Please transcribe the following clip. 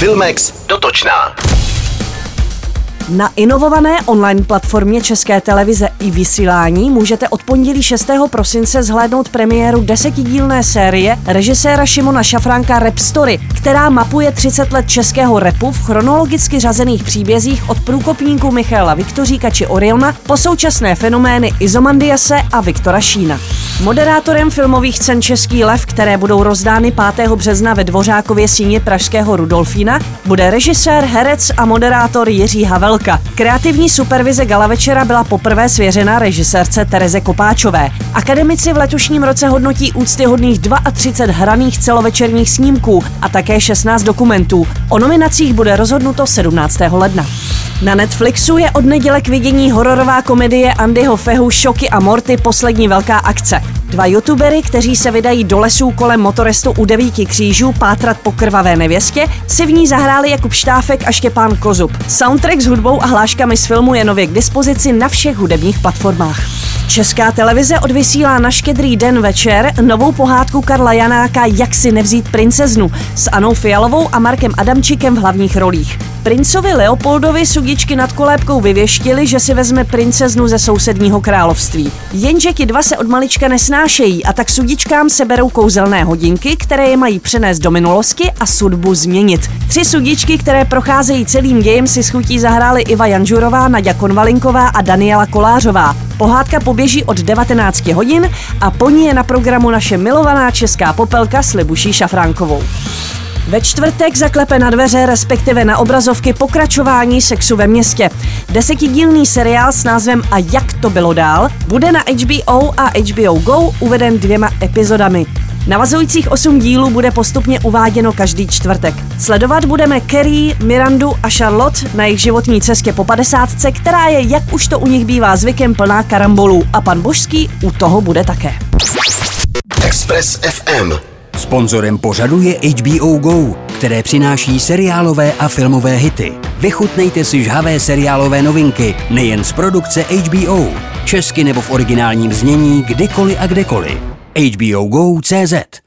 Filmex dotočná. Na inovované online platformě České televize i vysílání můžete od pondělí 6. prosince zhlédnout premiéru desetidílné série režiséra Šimona Šafránka Rap Story, která mapuje 30 let českého repu v chronologicky řazených příbězích od průkopníků Michaela Viktoříka či Oriona po současné fenomény Izomandiase a Viktora Šína. Moderátorem filmových cen Český lev, které budou rozdány 5. března ve Dvořákově síně pražského Rudolfína, bude režisér, herec a moderátor Jiří Havelka. Kreativní supervize gala večera byla poprvé svěřena režisérce Tereze Kopáčové. Akademici v letošním roce hodnotí úctyhodných 32 hraných celovečerních snímků a také 16 dokumentů. O nominacích bude rozhodnuto 17. ledna. Na Netflixu je od neděle k vidění hororová komedie Andyho Fehu Šoky a Morty poslední velká akce. Dva youtubery, kteří se vydají do lesů kolem motorestu u devíti křížů pátrat po krvavé nevěstě, si v ní zahráli Jakub Štáfek a Štěpán Kozub. Soundtrack s hudbou a hláškami z filmu je nově k dispozici na všech hudebních platformách. Česká televize odvysílá na štědrý den večer novou pohádku Karla Janáka Jak si nevzít princeznu s Anou Fialovou a Markem Adamčikem v hlavních rolích. Princovi Leopoldovi sudičky nad kolébkou vyvěštili, že si vezme princeznu ze sousedního království. Jenže ti dva se od malička nesnášejí a tak sudičkám seberou kouzelné hodinky, které je mají přenést do minulosti a sudbu změnit. Tři sudičky, které procházejí celým dějem, si schutí zahrály Iva Janžurová, Nadia Konvalinková a Daniela Kolářová. Pohádka poběží od 19 hodin a po ní je na programu naše milovaná česká popelka s Libuší Šafránkovou. Ve čtvrtek zaklepe na dveře, respektive na obrazovky pokračování sexu ve městě. Desetidílný seriál s názvem A jak to bylo dál bude na HBO a HBO Go uveden dvěma epizodami. Navazujících osm dílů bude postupně uváděno každý čtvrtek. Sledovat budeme Kerry, Mirandu a Charlotte na jejich životní cestě po padesátce, která je, jak už to u nich bývá zvykem, plná karambolů a pan Božský u toho bude také. Express FM. Sponzorem pořadu je HBO Go, které přináší seriálové a filmové hity. Vychutnejte si žhavé seriálové novinky nejen z produkce HBO, česky nebo v originálním znění kdykoliv a kdekoliv. HBO Go.cz